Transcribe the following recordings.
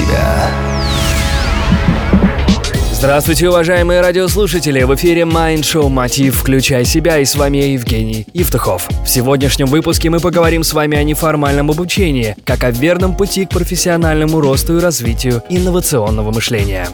себя. Здравствуйте, уважаемые радиослушатели! В эфире Mind Show Мотив «Включай себя» и с вами Евгений Евтухов. В сегодняшнем выпуске мы поговорим с вами о неформальном обучении, как о верном пути к профессиональному росту и развитию инновационного мышления.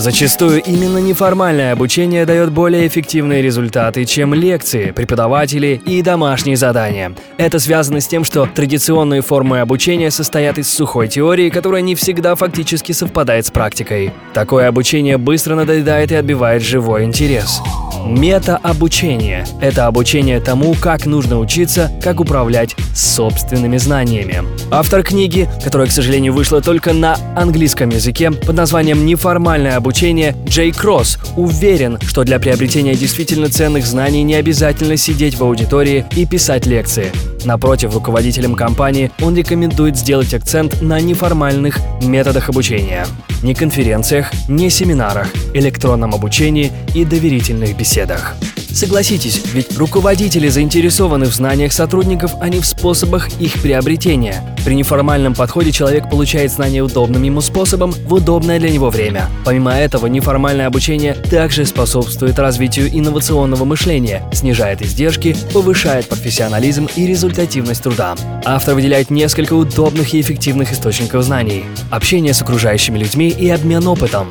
Зачастую именно неформальное обучение дает более эффективные результаты, чем лекции, преподаватели и домашние задания. Это связано с тем, что традиционные формы обучения состоят из сухой теории, которая не всегда фактически совпадает с практикой. Такое обучение быстро надоедает и отбивает живой интерес. Мета-обучение – это обучение тому, как нужно учиться, как управлять собственными знаниями. Автор книги, которая, к сожалению, вышла только на английском языке, под названием «Неформальное обучение» Джей Кросс, уверен, что для приобретения действительно ценных знаний не обязательно сидеть в аудитории и писать лекции. Напротив, руководителям компании он рекомендует сделать акцент на неформальных методах обучения. Не конференциях, не семинарах, электронном обучении и доверительных беседах. Согласитесь, ведь руководители заинтересованы в знаниях сотрудников, а не в способах их приобретения. При неформальном подходе человек получает знания удобным ему способом в удобное для него время. Помимо этого, неформальное обучение также способствует развитию инновационного мышления, снижает издержки, повышает профессионализм и результативность труда. Автор выделяет несколько удобных и эффективных источников знаний. Общение с окружающими людьми и обмен опытом.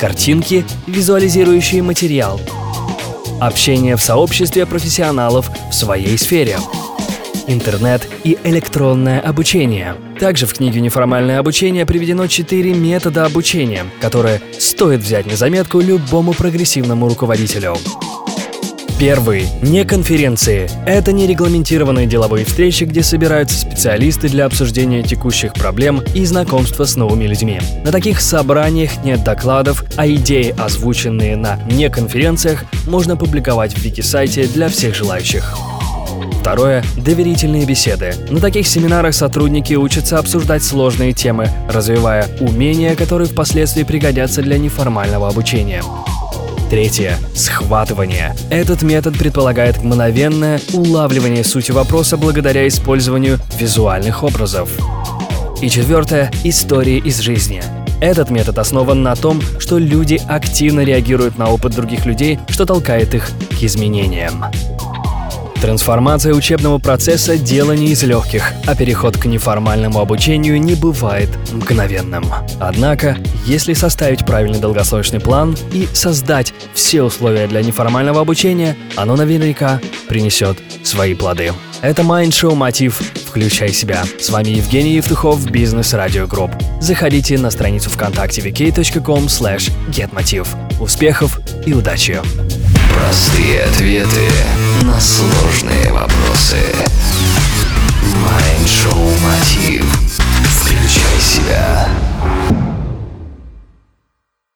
Картинки, визуализирующие материал – Общение в сообществе профессионалов в своей сфере. Интернет и электронное обучение. Также в книге «Неформальное обучение» приведено четыре метода обучения, которые стоит взять на заметку любому прогрессивному руководителю. Первый. Не конференции. Это нерегламентированные деловые встречи, где собираются специалисты для обсуждения текущих проблем и знакомства с новыми людьми. На таких собраниях нет докладов, а идеи, озвученные на неконференциях, можно публиковать в вики-сайте для всех желающих. Второе – доверительные беседы. На таких семинарах сотрудники учатся обсуждать сложные темы, развивая умения, которые впоследствии пригодятся для неформального обучения. Третье. Схватывание. Этот метод предполагает мгновенное улавливание сути вопроса благодаря использованию визуальных образов. И четвертое. Истории из жизни. Этот метод основан на том, что люди активно реагируют на опыт других людей, что толкает их к изменениям. Трансформация учебного процесса – дело не из легких, а переход к неформальному обучению не бывает мгновенным. Однако, если составить правильный долгосрочный план и создать все условия для неформального обучения, оно наверняка принесет свои плоды. Это Mind Show Мотив «Включай себя». С вами Евгений Евтухов, Бизнес Радио Групп. Заходите на страницу ВКонтакте vk.com slash getmotiv. Успехов и удачи! Простые ответы на сложные вопросы. Майншоу Мотив. Включай себя.